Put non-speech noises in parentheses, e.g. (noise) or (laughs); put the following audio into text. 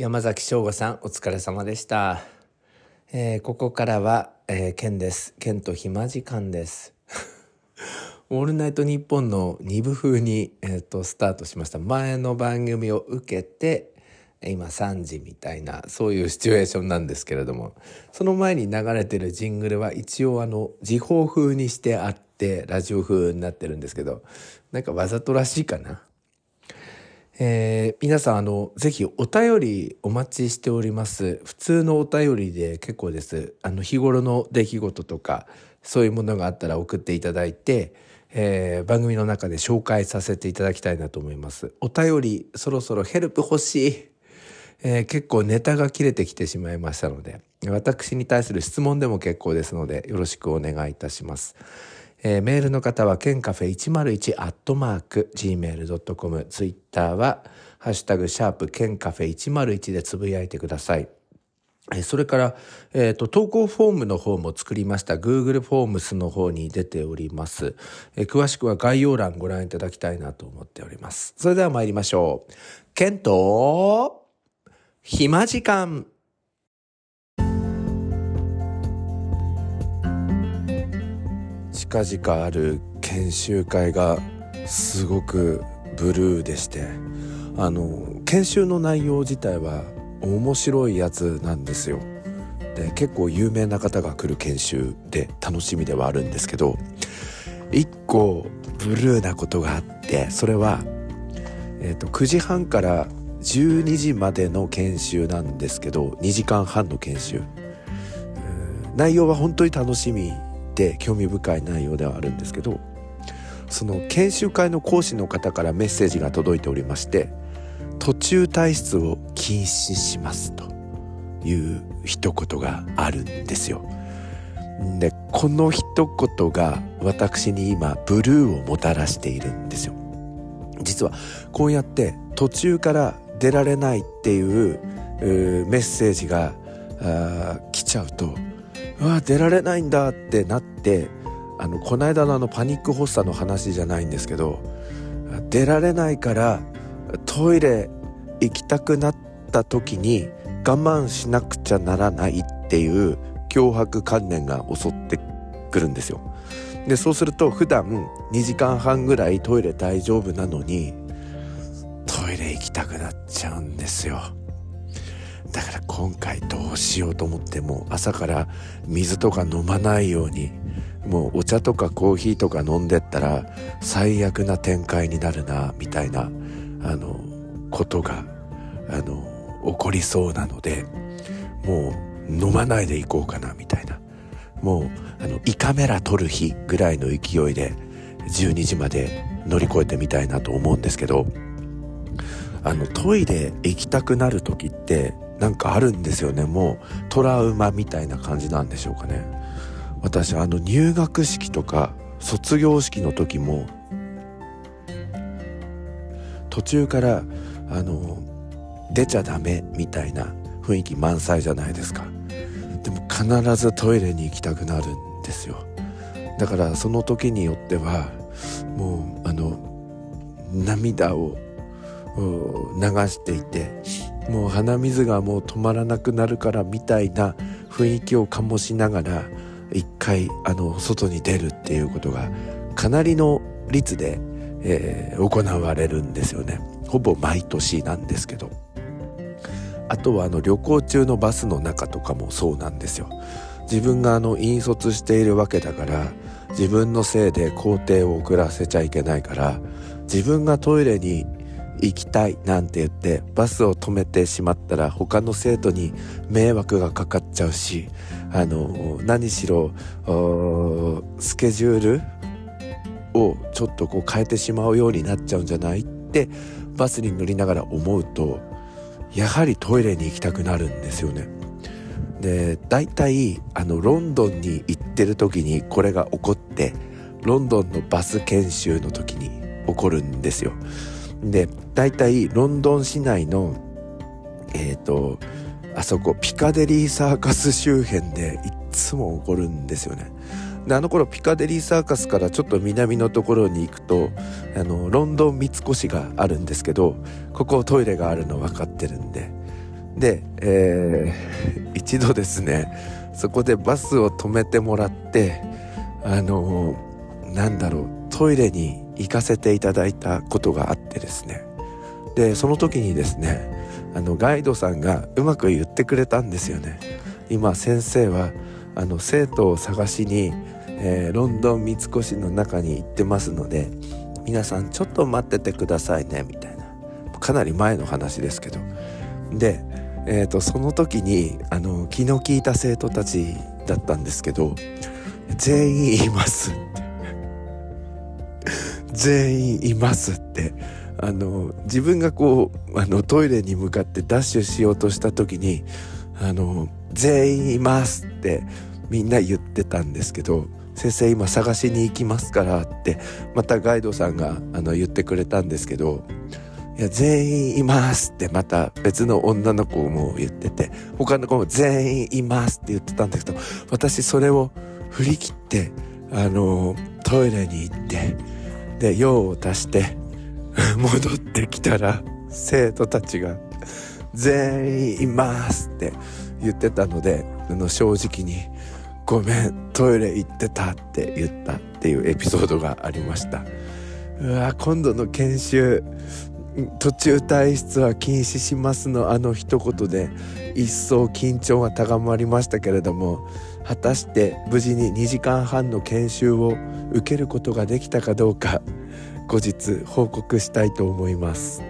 山崎翔吾さんお疲れ様でした、えーここからは、えー、ケンです。ケンと暇時間です。(laughs) オールナイトニッポンの2部風に、えー、とスタートしました。前の番組を受けて今3時みたいなそういうシチュエーションなんですけれども。その前に流れてるジングルは一応あの時報風にしてあってラジオ風になってるんですけどなんかわざとらしいかな。えー皆さんあのぜひお便りお待ちしております。普通のお便りで結構です。あの日頃の出来事とかそういうものがあったら送っていただいて、えー番組の中で紹介させていただきたいなと思います。お便りそろそろヘルプ欲しい、えー結構ネタが切れてきてしまいましたので私に対する質問でも結構ですのでよろしくお願いいたします。えーメールの方は、ケンカフェ101アットマーク gmail.com。ツイッターは、ハッシュタグ、シャープ、ケンカフェ101でつぶやいてください。それから、えっ、と、投稿フォームの方も作りました。Google フォームスの方に出ております。えー詳しくは概要欄ご覧いただきたいなと思っております。それでは参りましょう。ケンと、暇時間。近々ある研修会がすごくブルーでしてあの研修の内容自体は面白いやつなんですよ。で結構有名な方が来る研修で楽しみではあるんですけど一個ブルーなことがあってそれは、えー、と9時半から12時までの研修なんですけど2時間半の研修。内容は本当に楽しみで興味深い内容ではあるんですけどその研修会の講師の方からメッセージが届いておりまして途中退出を禁止しますという一言があるんですよ。でこの一言が私に今ブルーをもたらしているんですよ。実はこうやって途中から出られないっていううメッセージがあー来ちゃうとうわ出られないんだってなってあのこの間のあのパニック発作の話じゃないんですけど出られないからトイレ行きたくなった時に我慢しなくちゃならないっていう脅迫観念が襲ってくるんですよ。でそうすると普段2時間半ぐらいトイレ大丈夫なのにトイレ行きたくなっちゃうんですよ。だから今回どうしようと思ってもう朝から水とか飲まないようにもうお茶とかコーヒーとか飲んでったら最悪な展開になるなみたいなあのことがあの起こりそうなのでもう飲まないでいこうかなみたいな。もうあの胃カメラ撮る日ぐらいの勢いで12時まで乗り越えてみたいなと思うんですけどあのトイレ行きたくなる時ってなんかあるんですよね。もうトラウマみたいな感じなんでしょうかね。私あの入学式とか卒業式の時も途中からあの出ちゃダメみたいな雰囲気満載じゃないですか。でも必ずトイレに行きたくなるんですよ。だからその時によってはもうあの涙を流していてもう鼻水がもう止まらなくなるからみたいな雰囲気を醸しながら一回あの外に出るっていうことがかなりの率で、えー行われるんですよね。ほぼ毎年なんですけどあとはあの旅行中のバスの中とかもそうなんですよ。自分があの引率しているわけだから自分のせいで工程を遅らせちゃいけないから自分がトイレに行きたいなんて言ってバスを止めてしまったら他の生徒に迷惑がかかっちゃうしあの何しろスケジュールをちょっとこう変えてしまうようになっちゃうんじゃないってバスに乗りながら思うとやはりトイレに行きたくなるんですよね。で大体あのロンドンに行ってる時にこれが起こってロンドンのバス研修の時に起こるんですよ。で大体ロンドン市内のえっ、とあそこピカデリーサーカス周辺でいっつも起こるんですよね。であの頃ピカデリーサーカスからちょっと南のところに行くとあのロンドン三越があるんですけどここトイレがあるの分かってるんでで、えー、(laughs) 一度ですねそこでバスを止めてもらってあのー、なんだろうトイレに行かせていただいたことがあってですね。でその時にですねあのガイドさんがうまく言ってくれたんですよね。今先生はあの生徒を探しに、えー、ロンドン三越の中に行ってますので皆さんちょっと待っててくださいねみたいな。かなり前の話ですけど。で、えーと、その時にあの気の利いた生徒たちだったんですけど全員います。って全員いますって。あの自分がこうあのトイレに向かってダッシュしようとした時にあの全員いますってみんな言ってたんですけど先生今探しに行きますからってまたガイドさんがあの言ってくれたんですけどいや全員いますってまた別の女の子も言ってて他の子も全員いますって言ってたんですけど私それを振り切ってあのトイレに行ってで用を足して (laughs) 戻ってきたら生徒たちが全員いますって言ってたのであの正直に「ごめんトイレ行ってた」って言ったっていうエピソードがありました。うわ今度の研修途中退出は禁止しますのあの一言で一層緊張が高まりましたけれども果たして無事に2時間半の研修を受けることができたかどうか後日報告したいと思います。